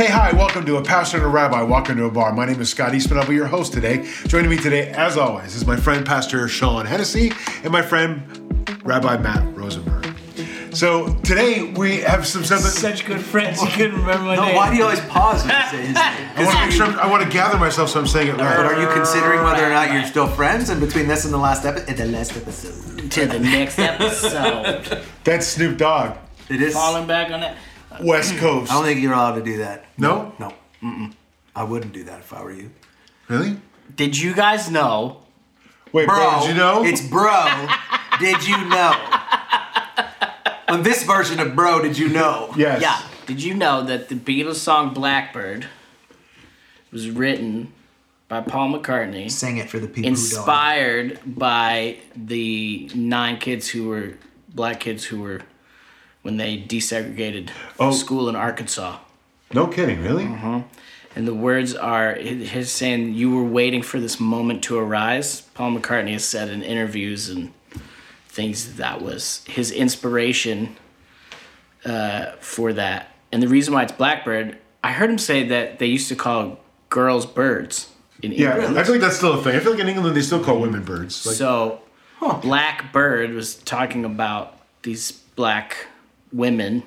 Hey, hi, welcome to A Pastor and a Rabbi Walk into a Bar. My name is Scott Eastman. I'll be your host today. Joining me today, as always, is my friend Pastor Shawn Hennessy and my friend Rabbi Matt Rosenberg. So today we have some something. Such good friends, you couldn't remember my No, name. why do you always pause when you say his name? I want to make sure I'm- I want to gather myself so I'm saying it right. But are you considering whether or not you're still friends? And between this and the last episode, the last episode, to the next episode. That's Snoop Dogg, it is. Falling back on that. West Coast. I don't think you're allowed to do that. No? no. Mm-mm. I wouldn't do that if I were you, Really? Did you guys know? Wait, bro. bro, did you know? It's bro. did you know? On this version of bro, did you know? yes. Yeah. Did you know that the Beatles song Blackbird was written by Paul McCartney, Sing it for the people who don't. inspired by the nine kids who were black kids who were when they desegregated Oh. school in Arkansas. No kidding, really? And the words are his saying, You were waiting for this moment to arise. Paul McCartney has said in interviews and things that, was his inspiration uh, for that. And the reason why it's Blackbird, I heard him say that they used to call girls birds in Yeah, England. I feel like that's still a thing. I feel like in England they still call women birds. Like, so, Blackbird was talking about these black women.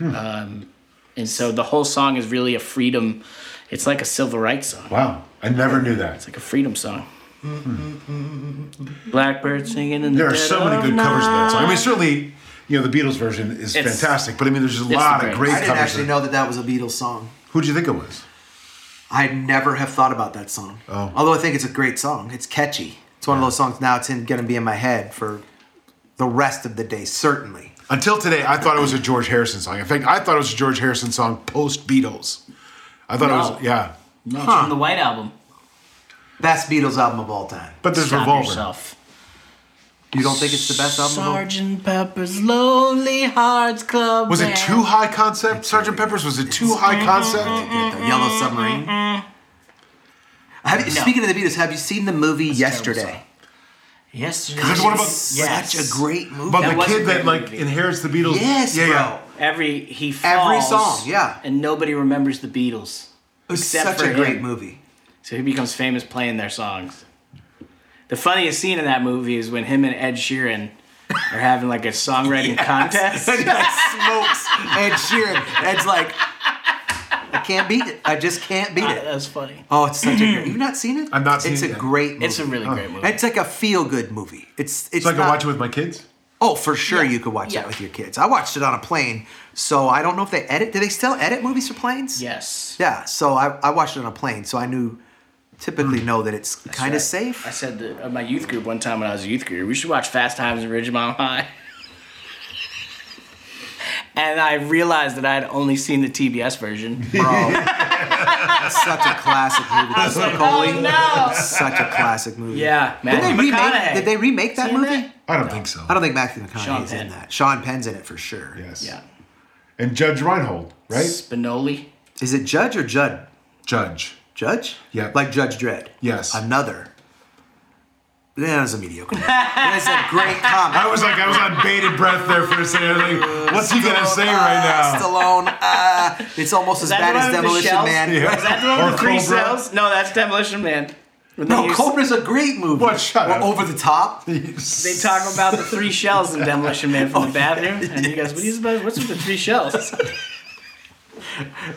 Um, and so the whole song is really a freedom. It's like a civil rights song. wow, I never knew that. It's like a freedom song. Blackbird singing in the There are so many of good covers of that song. I mean, certainly, you know, the Beatles version is It's- fantastic, but I mean, there's just a lot the of greatest. great I didn't covers. actually know that that was a Beatles song. Who'd you think it was? I never have thought about that song. Oh. Although I think it's a great song. It's catchy. It's one of those songs now it's gonna be in my head for the rest of the day, certainly. Until today, I thought it was a George Harrison song. In fact, I thought it was a George Harrison song post Beatles. I thought it No. was, yeah. No, it's Huh. from the White Album. Best Beatles album of all time. But there's Stop Revolver. yourself. You don't think it's the best album of all Sergeant Pepper's Lonely Hearts Club. Was it Band. too high concept? Sergeant Pepper's was it too high concept? Mm, mm, mm, the Yellow Submarine. Have you, No. Speaking of the Beatles, have you seen the movie a Yesterday? Song. Yesterday. There's one about- Yes. Such a great movie. But the kid great that like movie. inherits the Beatles. yes, yeah, bro. yeah. Every he falls. Every song, yeah. And nobody remembers the Beatles. It's Except such for a great him. movie. So he becomes famous playing their songs. The funniest scene in that movie is when him and Ed Sheeran are having like a songwriting contest. And he like smokes Ed Sheeran. Ed's like, I can't beat it. I just can't beat it. That's funny. Oh, it's such a great. You've not seen it? I've not seen it's it a yet. great movie. It's a really great movie. It's like a feel good movie. It's it's So I can not- watch it with my kids. Oh, for sure Yeah. you could watch Yeah. that with your kids. I watched it on a plane, so I don't know if they edit. Do they still edit movies for planes? Yes. Yeah. So I, I watched it on a plane, so I knew typically Hmm. know that it's kind of right. safe. I said to uh, my youth group one time when I was a youth group, we should watch Fast Times at Ridgemont High. And I realized that I had only seen the TBS version. Bro, That's such a classic movie. That's like, oh, no. Such a classic movie. Yeah, Did they Matthew remake? McConaughey. Did they remake that Seen movie? that? I don't think so. I don't think Matthew Sean McConaughey's in that. Sean Penn's in it for sure. Yes. Yeah. And Judge Reinhold, right? Spicoli. Is it Judge or Judd? Judge. Judge? Yeah. Like Judge Dredd. Yes. Another. That was a mediocre. movie. That's a great comment. I was like, I was on bated breath there for a second. I was like, what's he gonna say right now? Stallone. Uh, it's almost as bad as one the Demolition? Man. Yeah. Is that the one Or with the three Cobra? cells? No, that's Demolition Man. When they No, use- Cobra's a great movie. What? Shut Well, up. Over the top. They talk about the three shells in Demolition Man from the bathroom, and he goes, "What is about? What's with the three shells?"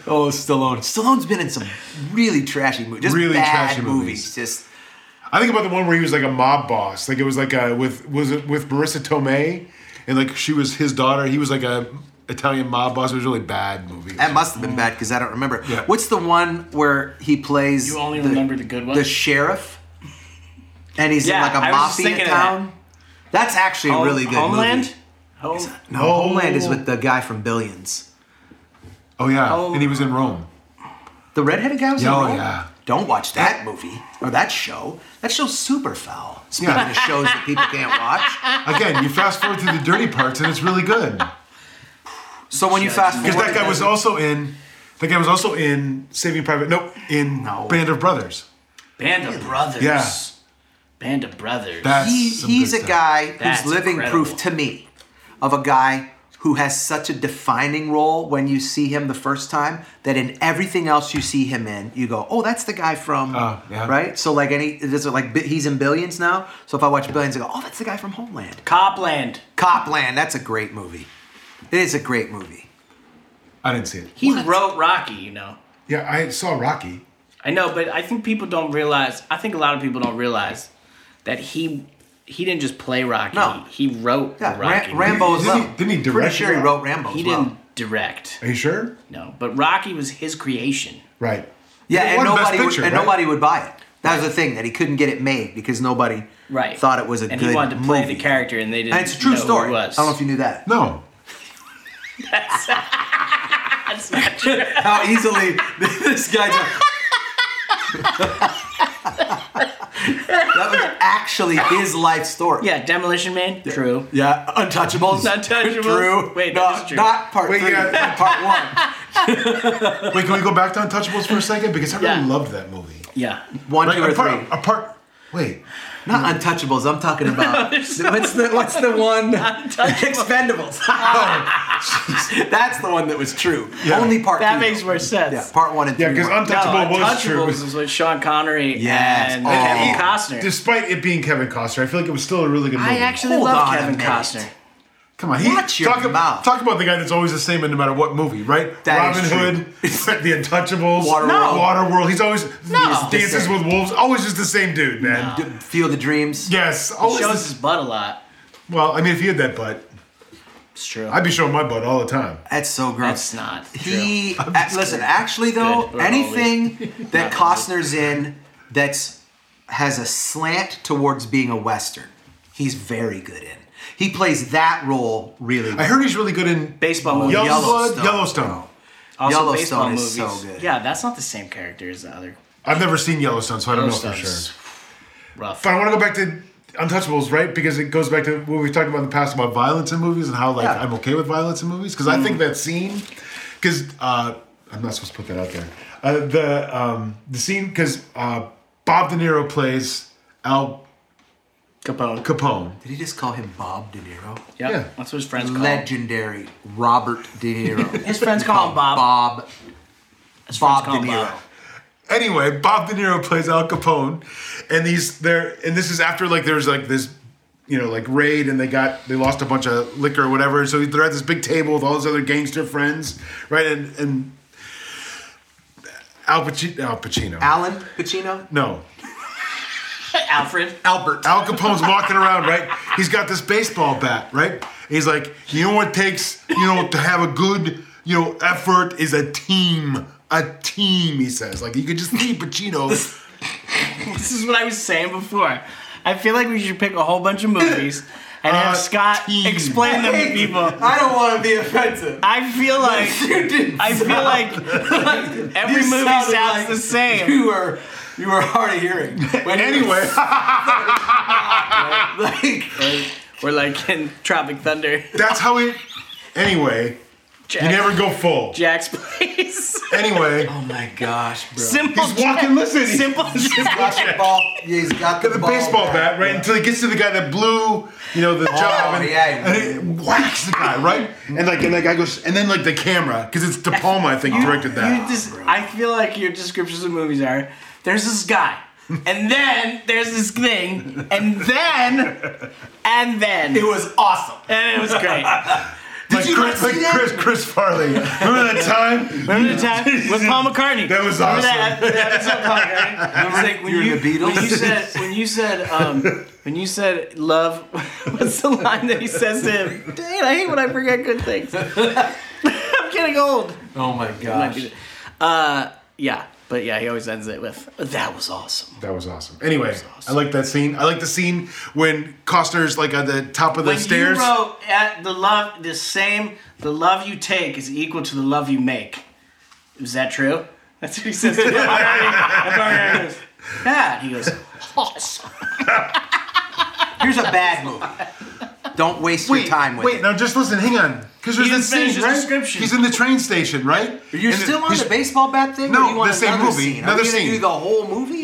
Oh, Stallone. Stallone's been in some really trashy movies. Just Really bad trashy movies. movies. Just I think about the one where he was like a mob boss. Like it was like a with was it with Marisa Tomei, and like she was his daughter. He was like a Italian mob boss. It was a really bad movie. that must have been bad because I don't remember. Yeah. What's the one where he plays? You only the, remember the good ones? The sheriff, and he's Yeah, in like a I was mafia thinking of that. town. That's actually a really good Homeland. movie. Home. No, Oh. Homeland is with the guy from Billions. oh yeah, Oh. and he was in Rome. The redheaded guy was Oh, Rome? yeah. Don't watch that movie or that show. That show's super foul. Speaking Yeah. of the shows that people can't watch. Again, you fast forward through the dirty parts, and it's really good. So when you fast forward, Because forward, that guy was also in. That guy was also in Saving Private. Nope, in No. Band of Brothers. Band of Brothers. Yeah. Band of Brothers. That's he, some he's good a stuff. guy who's That's living incredible. proof to me of a guy who has such a defining role when you see him the first time that in everything else you see him in, you go, "Oh, that's the guy from," Oh, yeah. right? So like any, it is like he's in Billions now. So if I watch Billions, I go, "Oh, that's the guy from Homeland." Copland. Copland, that's a great movie. It is a great movie. I didn't see it. He wrote Rocky, you know. Yeah, I saw Rocky. I know, but I think people don't realize. I think a lot of people don't realize that he he didn't just play Rocky. No. He wrote Yeah, Rocky. Ra- Rambo as Didn't well. he- didn't he Pretty direct sure he wrote Rambo. He as well. didn't direct. Are you sure? No, but Rocky was his creation. Right. Yeah, and won Best nobody would, Picture, and right? nobody would buy it. That was the thing that he couldn't get it made because nobody Right. thought it was a and good he wanted to play movie. the character, and they didn't. And it's a true story. Who I don't know if you knew that. No. That's not true. How easily this guy just. That was actually his life story. yeah, Demolition Man. True. Yeah, Untouchables. Untouchables. True. Wait, no, that is true. not part Wait, three. yeah. Part one. Wait, can we go back to Untouchables for a second? Because I really Yeah. loved that movie. Yeah. One, Right, two, or apart, three. apart. Wait. Not Untouchables. I'm talking about what's the what's the one? Expendables. Oh, That's the one that was true. Yeah. Only part. That two, makes though. more sense. Yeah, part one and Yeah, three. because. Untouchable no, was true. Untouchables was with Sean Connery Yes. and Oh. Kevin Costner. Despite it being Kevin Costner, I feel like it was still a really good movie. I actually Hold love on Kevin. Costner. Come on, he, Watch your talk, ab- mouth. talk about the guy that's always the same in no matter what movie, right? That Robin is Hood, The Untouchables, Waterworld. No. Waterworld. He's always No. Dances with Wolves. Always just the same dude, man. D- Field of Dreams. Yes, always. Shows the- his butt a lot. well, I mean, if he had that butt, It's true. I'd be showing my butt all the time. That's so gross. That's not He true. Uh, a- listen. Actually, though, anything that Costner's in that's has a slant towards being a western, he's very good in. He plays that role really. well. I heard he's really good in Baseball movies. Young Yellowstone. Yellowstone. Also, Yellowstone baseball is movies. so good. Yeah, that's not the same character as the other. I've never seen Yellowstone, so I don't know for Yellowstone's sure. Rough. But I want to go back to Untouchables, right? Because it goes back to what we've talked about in the past about violence in movies and how like Yeah. I'm okay with violence in movies because I think that scene, because uh, I'm not supposed to put that out there. Uh, the um, the scene because uh, Bob De Niro plays Al Capone. Capone. Did he just call him Bob De Niro? Yep. Yeah. That's what his friends call him. Legendary Robert De Niro. His friends call him Bob. Bob. His friends Bob call De Niro. Bob. Anyway, Bob De Niro plays Al Capone, and these there and this is after like there's like this. You know, like raid, and they got they lost a bunch of liquor or whatever. So they're at this big table with all his other gangster friends, right? And and Al Pacino, Al Pacino, Alan Pacino. no, Alfred. Albert. Al Capone's walking around, right? He's got this baseball bat, right? He's like, you know what takes, you know, to have a good, you know, effort is a team. A team, he says. Like you could just see Pacino. This is what I was saying before. I feel like we should pick a whole bunch of movies and Uh, have Scott team. explain them to people. I don't want to be offensive. I feel like You didn't. I feel like every You movie sounds like the same. You were you were hard of hearing. When you- anyway, like We're like in Tropic Thunder. that's how it. Anyway, Jack, you never go full. Jack's Place. Anyway, oh my gosh, bro. Simple. he's walking. Listen, he's Simple. got the ball. Yeah, he's got the, got the ball baseball back, bat, right? yeah. Until he gets to the guy that blew, you know, the oh, job, and, yeah. and it whacks the guy, right? And like, and the guy goes, and then like the camera, because it's De Palma, I think, directed that. You just, I feel like your descriptions of movies are there's this guy, and then there's this thing, and then, and then. It was awesome. and it was great. like you Chris, see like that? Chris, Chris Farley. Remember that time? Remember the time with Paul McCartney? That was Remember awesome. That, that episode of Paul McCartney? It's like when You you, were the Beatles? when you said when you said um, when you said love. What's the line that he says to him? Dang I hate when I forget good things. I'm getting old. Oh my gosh. Uh, yeah, but yeah, he always ends it with "That was awesome." That was awesome. Anyway, I like that scene. I like the scene when Costner's like at the top of the When stairs. you wrote at the love, the same, the love you take is equal to the love you make. Is that true? That's what he says to Paul McCartney. And Paul McCartney goes, Yeah, he goes, awesome. Here's a bad movie. Don't waste wait, your time with wait. it. Now just listen. Hang on, because there's this scene, right? description. He's in the train station, right? You're And still on the baseball bat thing? No, or you want the same another movie, Scene? another Are we gonna scene. do the whole movie?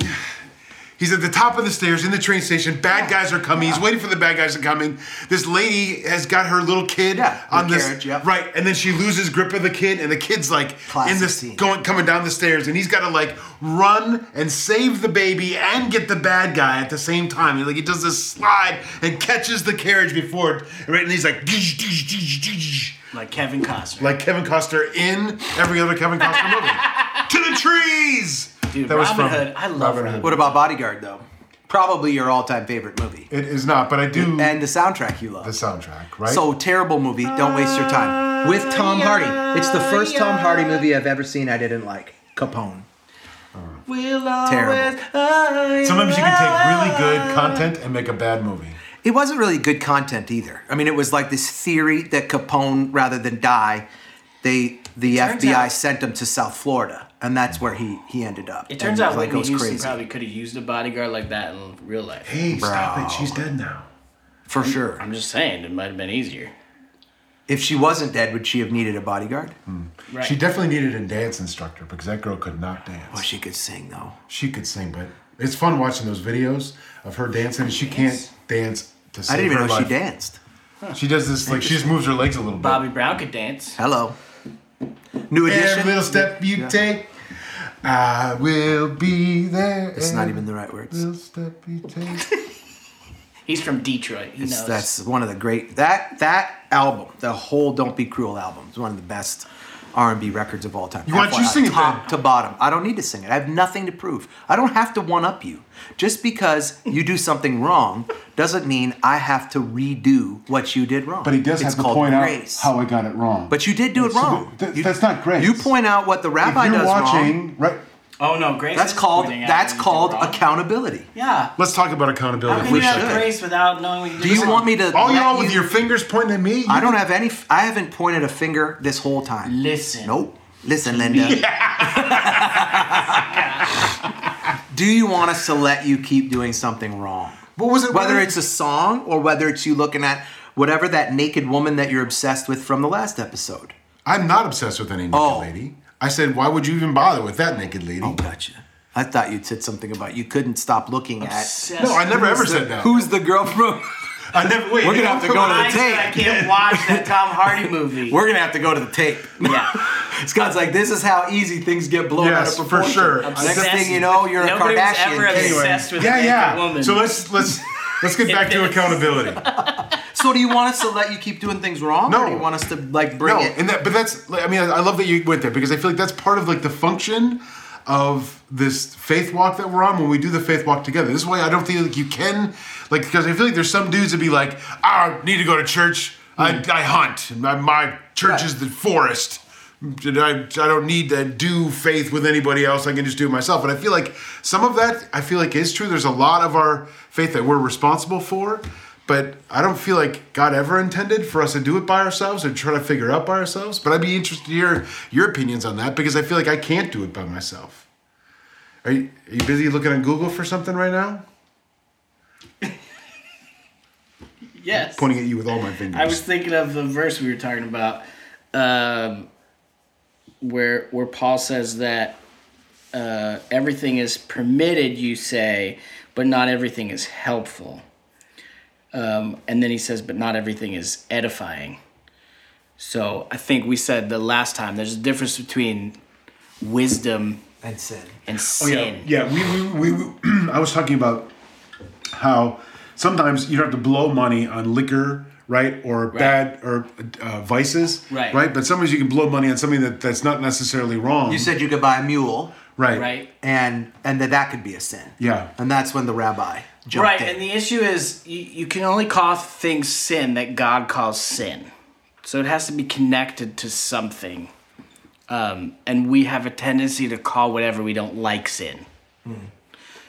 He's at the top of the stairs in the train station. Bad guys are coming. He's waiting for the bad guys to come in. This lady has got her little kid Yeah, the on this carriage, yep. right, and then she loses grip of the kid, and the kid's like Classic in this scene. going coming down the stairs, and he's got to like run and save the baby and get the bad guy at the same time. Like he does this slide and catches the carriage before it, right, and he's like. "Dish, dish, dish, dish," Like Kevin Costner. Like Kevin Costner in every other Kevin Costner movie. to the trees! Dude, That was Robin from Hood. I love Robin Robin Hood. What about Bodyguard though? Probably your all-time favorite movie. It is not, but I do And the soundtrack you love. the soundtrack, right? So terrible movie. Don't waste your time. With Tom Hardy. It's the first Tom Hardy movie I've ever seen I didn't like. Capone. We'll Terrible. Sometimes you can take really good content and make a bad movie. It wasn't really good content either. I mean, it was like this theory that Capone, rather than die, they the turns FBI out- sent him to South Florida, and that's where he he ended up. It turns And, out like Whitney goes Houston crazy probably could have used a bodyguard like that in real life. Hey, stop it. She's dead now. for sure. I'm just saying, it might have been easier. If she wasn't dead, would she have needed a bodyguard? Hmm. Right. She definitely needed a dance instructor because that girl could not dance. Well, she could sing though. She could sing, but it's fun watching those videos of her dancing. She can't dance to save I didn't even her know life. she danced. She does this like she just moves her legs a little bit. Bobby Brown could dance. Hello. New edition. Every little step you Yeah. take, I will be there. It's not even the right words. Little step you take. He's from Detroit. He It's- knows. that's one of the great that that album, the whole "Don't Be Cruel" album, is one of the best R and B records of all time. You want you sing it top then. to bottom. I don't need to sing it. I have nothing to prove. I don't have to one up you. Just because you do something wrong doesn't mean I have to redo what you did wrong. But he does It's have to point grace. out how I got it wrong. But you did do it So wrong. th- You- that's not grace. You point out what the rabbi does wrong. right? Oh no, Grace. That's is called that's called accountability. Yeah. Let's talk about How accountability. can for you a have grace without knowing what you Do you want me to? All y'all with you- your fingers pointing at me? I don't have any. I haven't pointed a finger this whole time. listen? Nope. Listen, Linda. Do you want us to let you keep doing something wrong? What was it? Whether what- it's a song or whether it's you looking at whatever that naked woman that you're obsessed with from the last episode. I'm not obsessed with any naked Oh. lady. I said, why would you even bother with that naked lady? Oh, gotcha. I thought you'd said something about you couldn't stop looking Obsessed. No, I never ever at said that. who's the girl from. I never. Wait, We're gonna have to go to the I said I tape. can't watch that Tom Hardy movie. We're gonna have to go to the tape. yeah. Scott's like, this is how easy things get blown out Yes, of for proportion. sure. Next Obsessed. thing you know, you're Nobody a was Kardashian. ever kid. obsessed with yeah, a naked yeah. woman. So let's let's let's get back to accountability. So do you want us to let you keep doing things wrong? No. Or do you want us to like bring no, it? and that, but that's. like, I mean, I love that you went there because I feel like that's part of like the function of this faith walk that we're on when we do the faith walk together. This is why I don't feel like you can, like, because I feel like there's some dudes that be like, ah, I need to go to church. I, hmm. I hunt. and My, my church Right. is the forest. I, I don't need to do faith with anybody else. I can just do it myself. And I feel like some of that, I feel like is true. There's a lot of our faith that we're responsible for. But I don't feel like God ever intended for us to do it by ourselves or try to figure it out by ourselves. But I'd be interested to hear your opinions on that because I feel like I can't do it by myself. Are you, are you busy looking on Google for something right now? yes. Pointing at you with all my fingers. I was thinking of the verse we were talking about, um, where where Paul says that uh, everything is permitted, you say, but not everything is helpful. Um, and then he says, but not everything is edifying. So I think we said the last time there's a difference between wisdom and sin. and Oh, yeah, yeah. We, we, we, I was talking about how sometimes you don't have to blow money on liquor, right, or bad or uh, vices, Right. right. But sometimes you can blow money on something that, that's not necessarily wrong. You said you could buy a mule, right, Right. and and that that could be a sin. Yeah. And that's when the rabbi jumped Right, in. and the issue is you, you can only call things sin that God calls sin. So it has to be connected to something. Um, and we have a tendency to call whatever we don't like sin.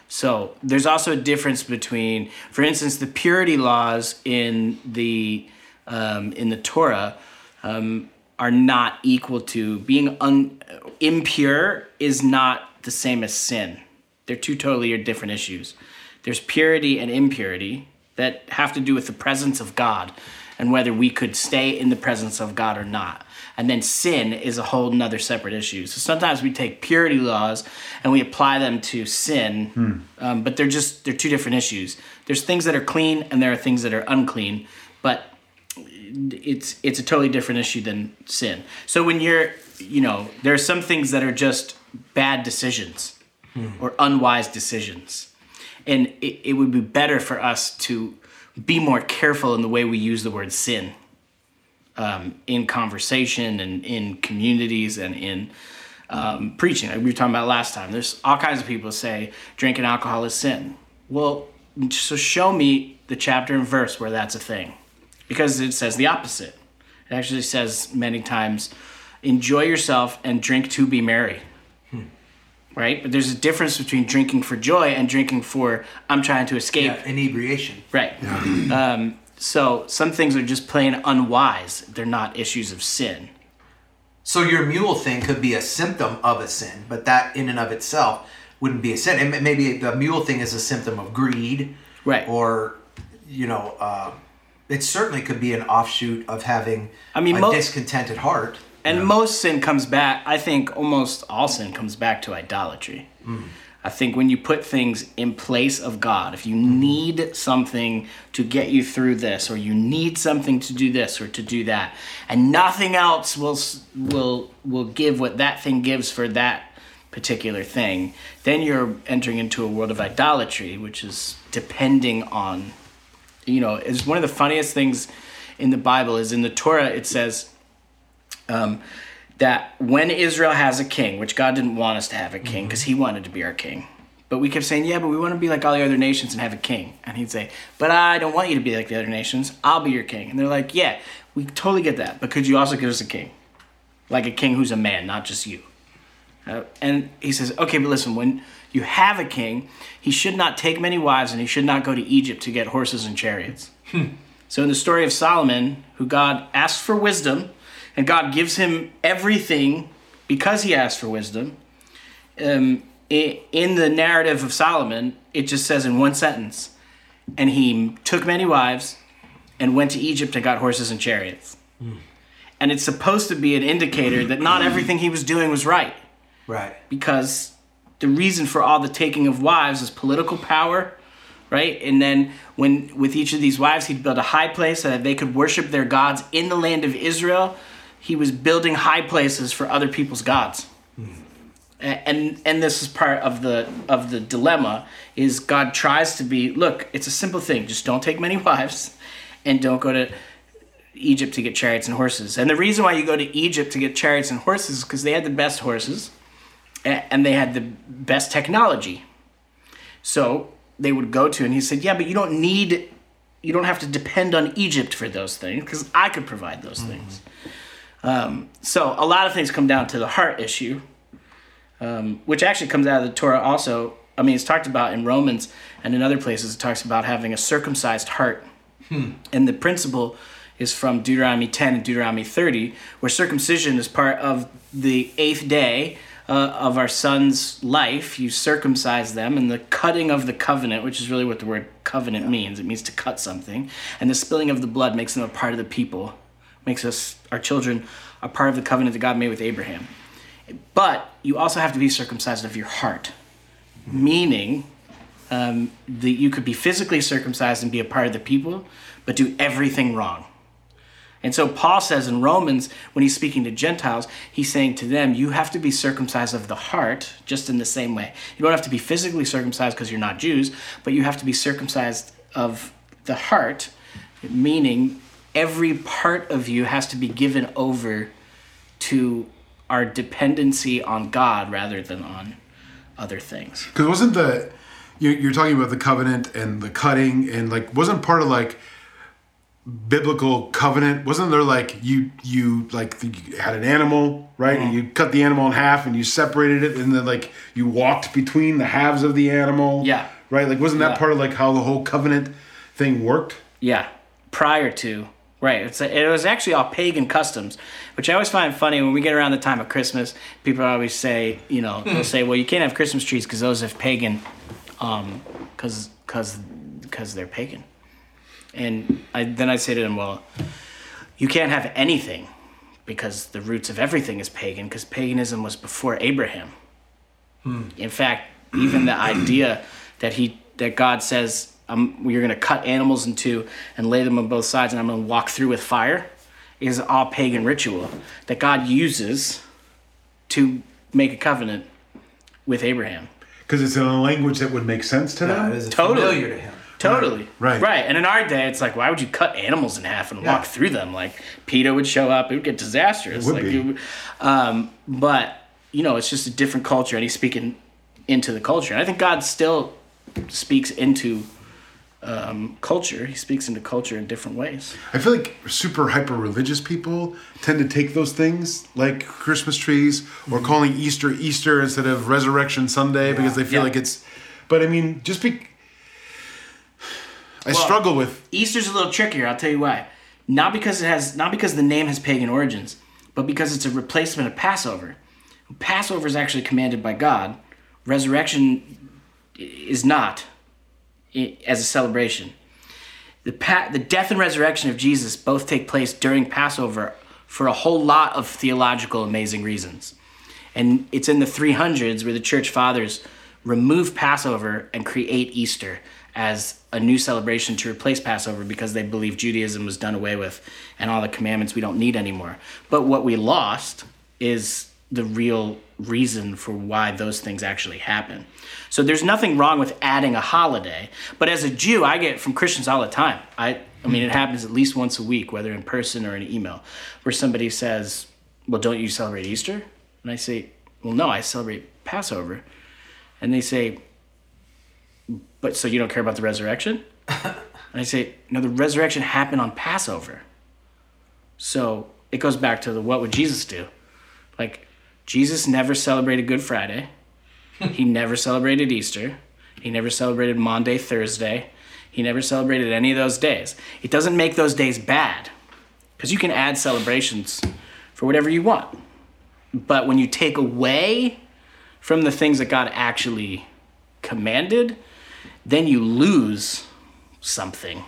So there's also a difference between, for instance, the purity laws in the um, in the Torah um, are not equal to being un, impure is not the same as sin. They're two totally different issues. There's purity and impurity that have to do with the presence of God and whether we could stay in the presence of God or not. and then sin is a whole nother separate issue. So sometimes we take purity laws and we apply them to sin, um, but they're just they're two different issues. There's things that are clean and there are things that are unclean, but it's it's a totally different issue than sin. So when you're, you know, there are some things that are just bad decisions or unwise decisions, and it, it would be better for us to be more careful in the way we use the word sin um, in conversation and in communities and in um, preaching. Like we were talking about last time. There's all kinds of people say drinking alcohol is sin. Well, so show me the chapter and verse where that's a thing, because it says the opposite. It actually says many times, enjoy yourself and drink to be merry. Right? But there's a difference between drinking for joy and drinking for I'm trying to escape. Yeah, inebriation. Right. Um, so some things are just plain unwise. They're not issues of sin. So your mule thing could be a symptom of a sin, but that in and of itself wouldn't be a sin. And maybe the mule thing is a symptom of greed, Right. Or, you know, uh, it certainly could be an offshoot of having I mean, a mo- discontented heart. And most sin comes back, I think almost all sin comes back to idolatry. Hmm. I think when you put things in place of God, if you hmm. need something to get you through this, or you need something to do this or to do that, and nothing else will will will give what that thing gives for that particular thing, then you're entering into a world of idolatry, which is depending on, you know, is one of the funniest things in the Bible is in the Torah it says um, that when Israel has a king, which God didn't want us to have a king because he wanted to be our king. But we kept saying, yeah, but we want to be like all the other nations and have a king. And he'd say, but I don't want you to be like the other nations. I'll be your king. And they're like, yeah, we totally get that. But could you also give us a king? Like a king who's a man, not just you. Uh, and he says, okay, but listen, when you have a king, he should not take many wives and he should not go to Egypt to get horses and chariots. So in the story of Solomon, who God asks for wisdom, and God gives him everything because he asked for wisdom, um, in the narrative of Solomon, it just says in one sentence, and he took many wives and went to Egypt and got horses and chariots. And it's supposed to be an indicator that not everything he was doing was right Right. because the reason for all the taking of wives is political power, right? And then when with each of these wives, he'd build a high place so that they could worship their gods in the land of Israel. He was building high places for other people's gods. Hmm. A- And and this is part of the of the dilemma is God tries to be look, it's a simple thing. Just don't take many wives and don't go to Egypt to get chariots and horses. And the reason why you go to Egypt to get chariots and horses is because they had the best horses and they had the best technology. So they would go to, and he said, "Yeah, but you don't need, you don't have to depend on Egypt for those things because I could provide those things." Um, so a lot of things come down to the heart issue, um, which actually comes out of the Torah. Also, I mean, it's talked about in Romans and in other places. It talks about having a circumcised heart, and the principle is from Deuteronomy 10 and Deuteronomy 30, where circumcision is part of the eighth day uh, of our son's life. You circumcise them, and the cutting of the covenant, which is really what the word covenant means. It means to cut something, and the spilling of the blood makes them a part of the people, makes us our children a part of the covenant that God made with Abraham. But you also have to be circumcised of your heart, meaning um, that you could be physically circumcised and be a part of the people, but do everything wrong. And so Paul says in Romans, when he's speaking to Gentiles, he's saying to them, you have to be circumcised of the heart, just in the same way. You don't have to be physically circumcised because you're not Jews, but you have to be circumcised of the heart, meaning every part of you has to be given over to our dependency on God rather than on other things. Because wasn't the you're, you're talking about the covenant and the cutting and like wasn't part of like biblical covenant wasn't there like you you like you had an animal right and you cut the animal in half and you separated it and then like you walked between the halves of the animal Yeah. right like wasn't that Yeah. part of like how the whole covenant thing worked Yeah, prior to right. It's it was actually all pagan customs, which I always find funny when we get around the time of Christmas. People always say, you know, they'll say, "Well, you can't have Christmas trees because those have pagan, um, because because because they're pagan." And I then I say to them, "Well, you can't have anything because the roots of everything is pagan because paganism was before Abraham. In fact, even the idea that he that God says um, you're going to cut animals in two and lay them on both sides, and I'm going to walk through with fire, is all pagan ritual that God uses to make a covenant with Abraham. Because it's in a language that would make sense to Yeah, them. it is Totally. familiar to him. Totally. Right. Right. And in our day, it's like, why would you cut animals in half and Yeah. walk through them? Like, PETA would show up, it would get disastrous. It would like, be. would- um, but, you know, it's just a different culture, and he's speaking into the culture. And I think God still speaks into um, culture. He speaks into culture in different ways. I feel like super hyper religious people tend to take those things like Christmas trees or Mm-hmm. calling Easter Easter instead of Resurrection Sunday because they feel Yeah. like it's. But I mean, just be. I Well- struggle with. Easter's a little trickier. I'll tell you why. Not because it has, not because the name has pagan origins, but because it's a replacement of Passover. Passover is actually commanded by God. Resurrection is not as a celebration. The pa- the death and resurrection of Jesus both take place during Passover for a whole lot of theological amazing reasons. And it's in the 300s where the church fathers remove Passover and create Easter as a new celebration to replace Passover because they believe Judaism was done away with and all the commandments we don't need anymore. But what we lost is the real reason for why those things actually happen. So there's nothing wrong with adding a holiday, but as a Jew, I get from Christians all the time. I I mean it hmm. happens at least once a week, whether in person or in email, where somebody says, "Well, don't you celebrate Easter?" And I say, "Well, no, I celebrate Passover." And they say, "But so you don't care about the resurrection?" and I say, "No, the resurrection happened on Passover." So it goes back to the what would Jesus do? Like Jesus never celebrated Good Friday. he never celebrated Easter. He never celebrated Monday, Thursday. He never celebrated any of those days. It doesn't make those days bad because you can add celebrations for whatever you want. But when you take away from the things that God actually commanded, then you lose something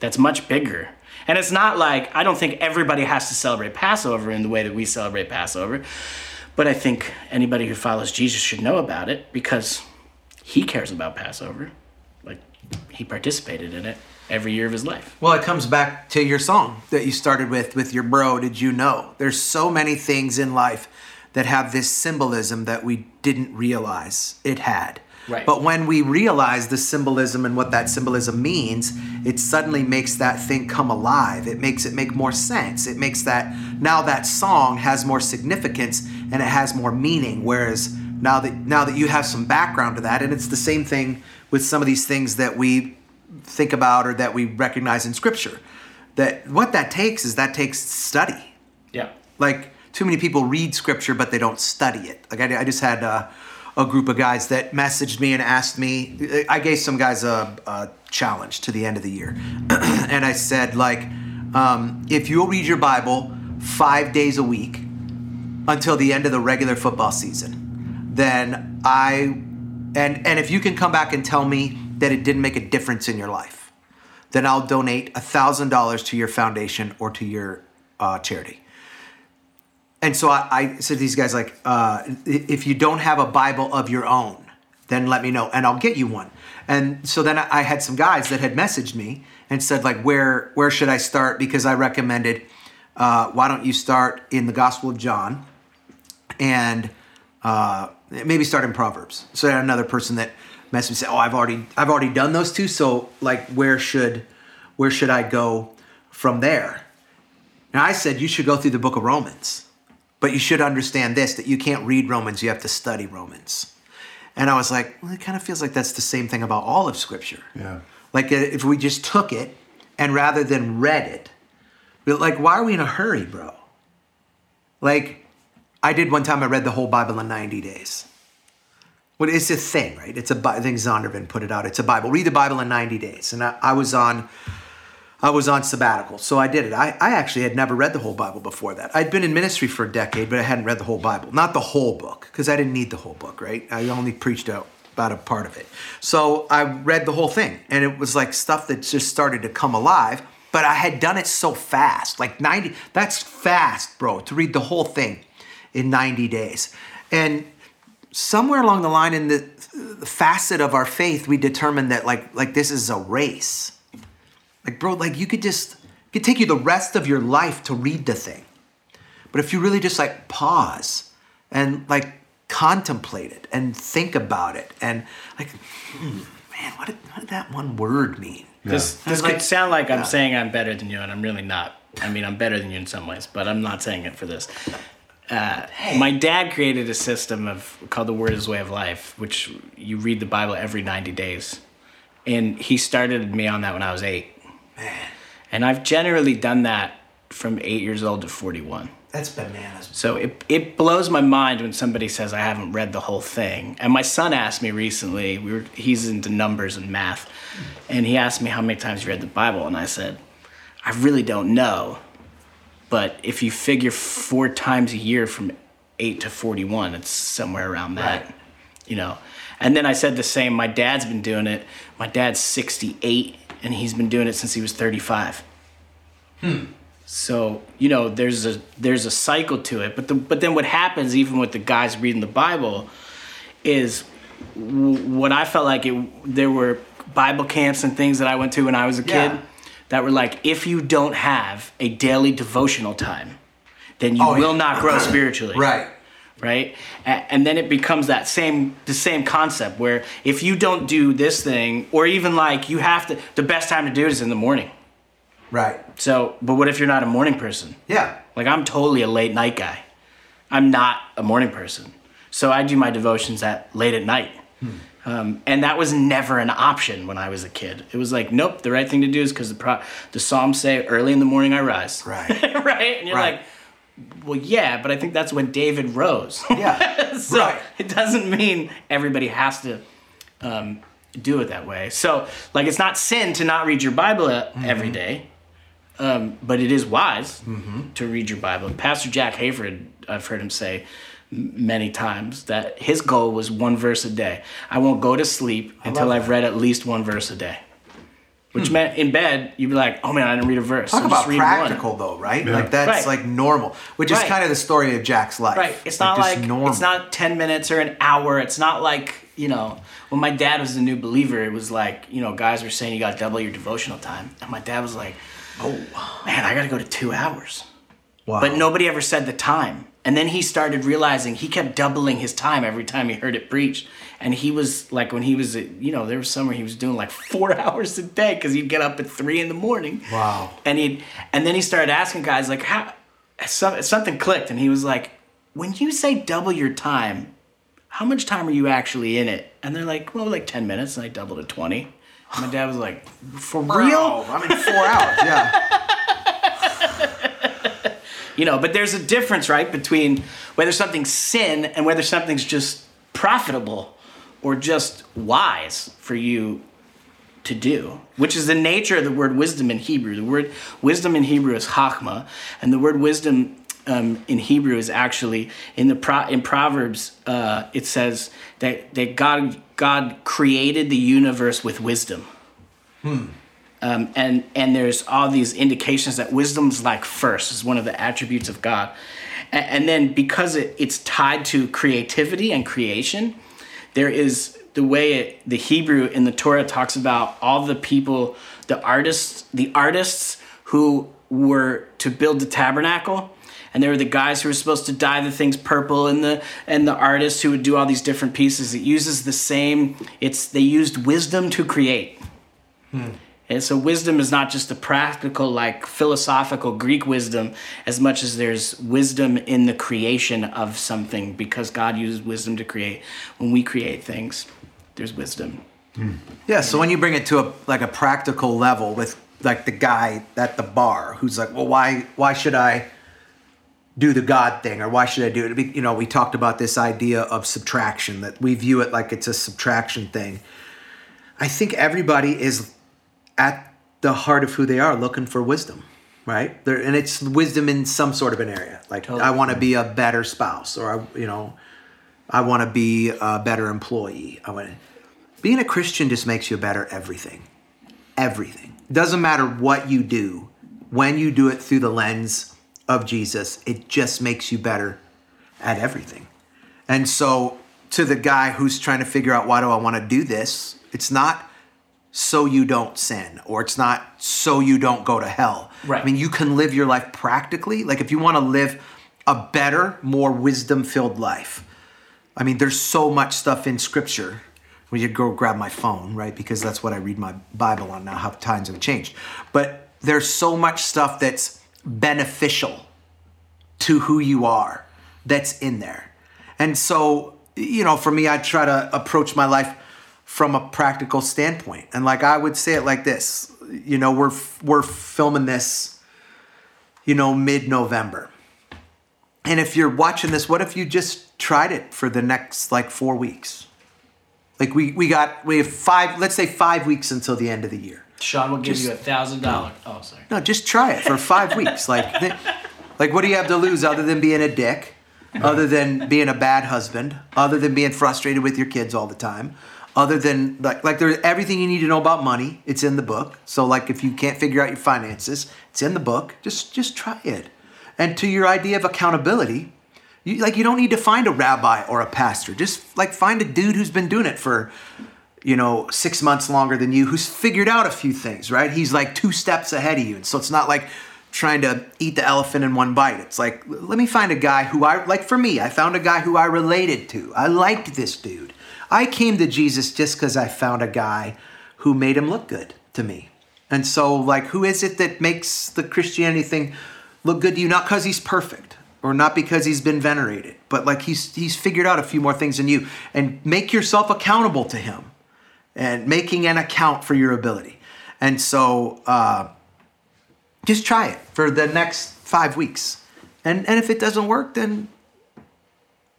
that's much bigger. And it's not like I don't think everybody has to celebrate Passover in the way that we celebrate Passover, but I think anybody who follows Jesus should know about it because he cares about Passover. Like he participated in it every year of his life. Well, it comes back to your song that you started with with your bro. Did you know? There's so many things in life that have this symbolism that we didn't realize it had. Right. But when we realize the symbolism and what that symbolism means, it suddenly makes that thing come alive. It makes it make more sense. It makes that now that song has more significance and it has more meaning. Whereas now that now that you have some background to that, and it's the same thing with some of these things that we think about or that we recognize in scripture that what that takes is that takes study Yeah. like too many people read scripture but they don't study it like i, I just had uh, a group of guys that messaged me and asked me i gave some guys a, a challenge to the end of the year. And i said like um, if you'll read your bible five days a week until the end of the regular football season then i and and if you can come back and tell me that it didn't make a difference in your life then i'll donate a thousand dollars to your foundation or to your uh, charity and so I, I said to these guys like uh, if you don't have a bible of your own then let me know and i'll get you one. And so then i had some guys that had messaged me and said like where where should i start? Because i recommended uh, why don't you start in the gospel of john and uh, maybe start in proverbs. So I had another person that messaged me said oh i've already i've already done those two so like where should where should i go from there? And I said you should go through the book of Romans, but you should understand this that you can't read Romans, you have to study Romans. And I was like, well, it kind of feels like that's the same thing about all of Scripture. Yeah. Like uh, if we just took it and rather than read it, like, why are we in a hurry, bro? Like, I did one time, I read the whole Bible in 90 days. Well, it's a thing, right? It's a Bi- think Zondervan put it out. It's a Bible. Read the Bible in 90 days. And I, I was on I was on sabbatical, so I did it. I, I actually had never read the whole Bible before that. I'd been in ministry for a decade, but I hadn't read the whole Bible. Not the whole book, because I didn't need the whole book, right? I only preached out about a part of it. So I read the whole thing, and it was like stuff that just started to come alive. but I had done it so fast. Like 90, that's fast, bro, to read the whole thing in 90 days. And somewhere along the line in the, facet of our faith, we determined that like like this is a race. Like, bro, like you could just it could take you the rest of your life to read the thing. But if you really just like pause and like contemplate it and think about it and like, hmm, man, what did, what did that one word mean? This, I was this could like- sound like I'm yeah. saying I'm better than you, and I'm really not. I mean, I'm better than you in some ways, but I'm not saying it for this. Uh, My dad created a system of called the Word is Way of Life, which you read the Bible every 90 days, and he started me on that when I was eight. And I've generally done that from eight years old to 41. That's bananas. So it, it blows my mind when somebody says I haven't read the whole thing. And my son asked me recently, we were, he's into numbers and math, and he asked me how many times you read the Bible. And I said, I really don't know. But if you figure four times a year from 8 to 41, it's somewhere around that. Right. You know. And then I said the same, my dad's been doing it. My dad's 68, and he's been doing it since he was 35. Hmm. So you know, there's a there's a cycle to it. But the but then what happens, even with the guys reading the Bible, is w- what I felt like it. There were Bible camps and things that I went to when I was a kid Yeah. that were like, if you don't have a daily devotional time, then you Oh, will yeah. not grow spiritually Right. Right? And then it becomes that same the same concept where if you don't do this thing or even like you have to the best time to do it is in the morning. Right. so but what if you're not a morning person? Yeah. like i'm totally a late night guy. I'm not a morning person. So i do my devotions at late at night. Um, and that was never an option when i was a kid. It was like nope the right thing to do is because the, pro- the psalms say early in the morning i rise. Right. right? And you're Right. like well yeah but i think that's when david rose Yeah. so Right. it doesn't mean everybody has to um, do it that way. So, like, it's not sin to not read your Bible uh, Mm-hmm. every day, um, but it is wise to read your Bible. Pastor Jack Hayford, I've heard him say many times that his goal was one verse a day. I won't go to sleep until I've. Read at least one verse a day. Which hmm. meant in bed, you'd be like, oh man, I didn't read a verse. Talk so about just practical one. though, right? Yeah. Like that's Right. like normal, which is Right. kind of the story of Jack's life. Right. It's not just like normal. it's not ten minutes or an hour. It's not like you know when my dad was a new believer. It was like you know guys were saying you got to double your devotional time, and my dad was like, "Oh man, I got to go to two hours." Wow. But nobody ever said the time. And then he started realizing he kept doubling his time every time he heard it preached. And he was like, when he was, you know, there was summer he was doing like four hours a day because he'd get up at three in the morning. Wow. And he, and then he started asking guys like, how, some, something clicked, and he was like, when you say double your time, how much time are you actually in it? And they're like, well, like ten minutes, and I doubled to twenty. And my dad was like, for real? I mean, four hours. Yeah. You know, but there's a difference, right, between whether something's sin and whether something's just profitable or just wise for you to do, which is the nature of the word wisdom in Hebrew. The word wisdom in Hebrew is chachma, and the word wisdom um, in Hebrew is actually in the Pro- in Proverbs. Uh, it says that that God God created the universe with wisdom. Um, and and there's all these indications that wisdom's like first is one of the attributes of God, and, and then because it, it's tied to creativity and creation, there is the way it, the Hebrew in the Torah talks about all the people, the artists, the artists who were to build the tabernacle. And there were the guys who were supposed to dye the things purple, and the and the artists who would do all these different pieces. It uses the same. It's they used wisdom to create. And so wisdom is not just a practical, like philosophical Greek wisdom, as much as there's wisdom in the creation of something, because God uses wisdom to create. When we create things, there's wisdom. Hmm. Yeah. So when you bring it to a like a practical level with like the guy at the bar who's like, well, why why should I do the God thing or why should I do it? You know, we talked about this idea of subtraction that we view it like it's a subtraction thing. I think everybody is at the heart of who they are looking for wisdom, right? There, and it's wisdom in some sort of an area. Like Totally. I want to be a better spouse, or I, you know, I want to be a better employee. I want being a Christian just makes you a better everything. everything. Doesn't matter what you do, when you do it through the lens of Jesus, it just makes you better at everything. And so, to the guy who's trying to figure out why do I want to do this, it's not so you don't sin or it's not so you don't go to hell. Right. I mean, you can live your life practically. Like, if you want to live a better, more wisdom filled life, I mean, there's so much stuff in scripture. We could go grab my phone, right? Because that's what I read my Bible on now, how times have changed. But there's so much stuff that's beneficial to who you are that's in there. And so, you know, for me, I try to approach my life from a practical standpoint. And like I would say it like this, you know, we're we're filming this, you know, mid-November. And if you're watching this, what if you just tried it for the next like 4 weeks? Like we we got we have 5 let's say 5 weeks until the end of the year. Shawn will give Just- you a thousand dollars. Oh, sorry. No, just try it for five weeks. Like, th- like what do you have to lose other than being a dick, other than being a bad husband, other than being frustrated with your kids all the time, other than like like there's everything you need to know about money. It's in the book. So like if you can't figure out your finances, it's in the book. Just just try it. And to your idea of accountability, you, like you don't need to find a rabbi or a pastor. Just like find a dude who's been doing it for you know, six months longer than you, who's figured out a few things, right? He's like two steps ahead of you. And so it's not like trying to eat the elephant in one bite. It's like, let me find a guy who I, like for me, I found a guy who I related to. I liked this dude. I came to Jesus just because I found a guy who made him look good to me. And so, like, who is it that makes the Christianity thing look good to you? Not because he's perfect or not because he's been venerated, but like he's he's figured out a few more things than you. And make yourself accountable to him and making an account for your ability. And so uh, just try it for the next five weeks. And, and if it doesn't work, then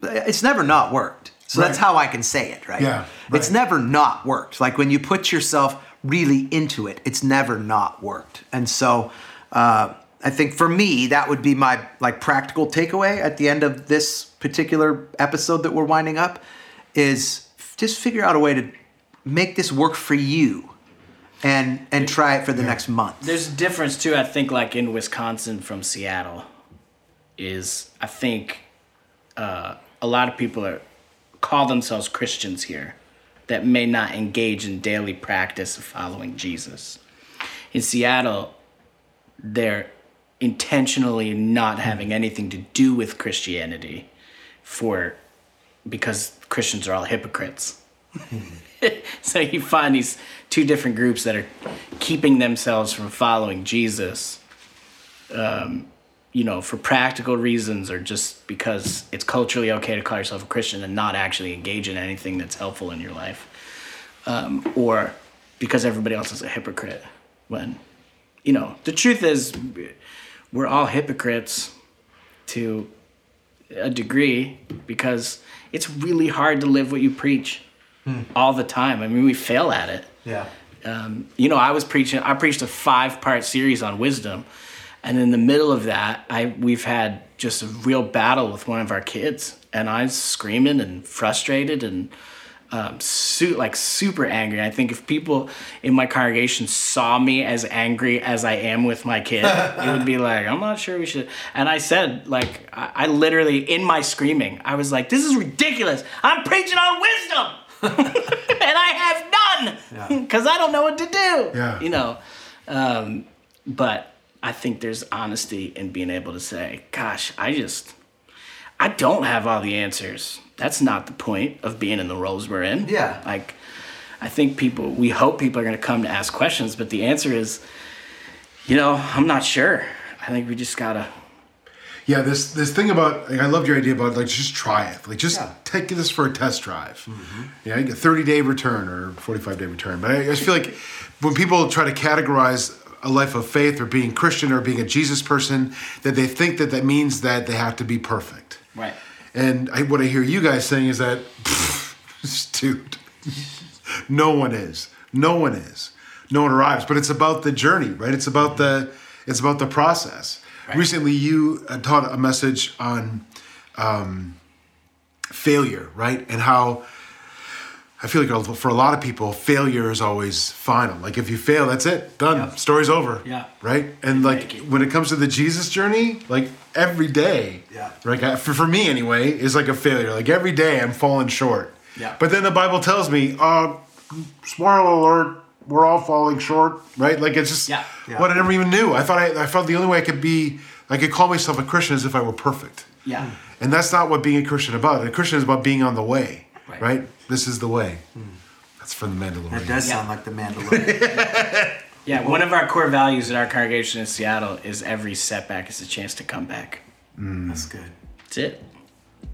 it's never not worked. So that's how I can say it, right? Yeah, It's never not worked. Like when you put yourself really into it, it's never not worked. And so uh, I think for me, that would be my like practical takeaway at the end of this particular episode that we're winding up is just figure out a way to make this work for you and and try it for the next month. There's a difference too. I think like in Wisconsin from Seattle, is I think uh, a lot of people are call themselves Christians here that may not engage in daily practice of following Jesus. In Seattle, they're intentionally not having anything to do with Christianity for because Christians are all hypocrites. so you find these two different groups that are keeping themselves from following Jesus, um, you know, for practical reasons or just because it's culturally okay to call yourself a Christian and not actually engage in anything that's helpful in your life, um, or because everybody else is a hypocrite. When, you know, the truth is, we're all hypocrites to a degree because it's really hard to live what you preach all the time. I mean, we fail at it. Yeah. Um, you know, I was preaching. I preached a five-part series on wisdom, and in the middle of that, I we've had just a real battle with one of our kids, and I was screaming and frustrated and um, su- like super angry. I think if people in my congregation saw me as angry as I am with my kid, it would be like, I'm not sure we should. And I said, like, I, I literally in my screaming, I was like, this is ridiculous. I'm preaching on wisdom. and I have none because I don't know what to do. Yeah. You know, um, but I think there's honesty in being able to say, "Gosh, I just, I don't have all the answers." That's not the point of being in the roles we're in. Yeah. Like, I think people, we hope people are going to come to ask questions, but the answer is, you know, I'm not sure. I think we just gotta. Yeah, this this thing about like, I loved your idea about like just try it, like just Yeah. take this for a test drive. Mm-hmm. Yeah, you get thirty day return or forty five day return. But I, I just feel like when people try to categorize a life of faith or being Christian or being a Jesus person, that they think that that means that they have to be perfect. Right. And I, what I hear you guys saying is that, dude, no one is, no one is, no one arrives. But it's about the journey, right? It's about the, it's about the process. Recently, you uh, taught a message on um, failure, right, and how I feel like for a lot of people, failure is always final. Like if you fail, that's it, done. Yep. Story's over. Yeah. Right. And like it. when it comes to the Jesus journey, like every day, Yeah. Like I- for, for me anyway, is like a failure. Like every day, I'm falling short. Yeah. But then the Bible tells me, uh, spoiler alert, we're all falling short. Right. Like it's just Yeah. Yeah. what I never even knew. I thought I, I felt the only way I could be, I could call myself a Christian is if I were perfect. Yeah. And that's not what being a Christian about. A Christian is about being on the way, right? Right. This is the way. That's from the Mandalorian. That does Yeah. sound like the Mandalorian. Yeah, one of our core values at our congregation in Seattle is every setback is a chance to come back. Mm. That's good. That's it.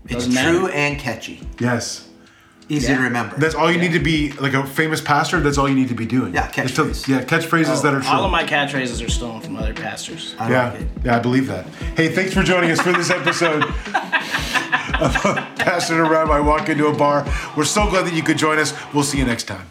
It's Doesn't matter. true and catchy. Yes. Easy Yeah. to remember. That's all you need to be like a famous pastor. That's all you need to be doing. Yeah, Is to- yeah, catchphrases oh, that are true. All of my catchphrases are stolen from other pastors. I yeah, like it. yeah, I believe that. Hey, thanks for joining us for this episode of Pastor and a Rabbi Walk Into a Bar. We're so glad that you could join us. We'll see you next time.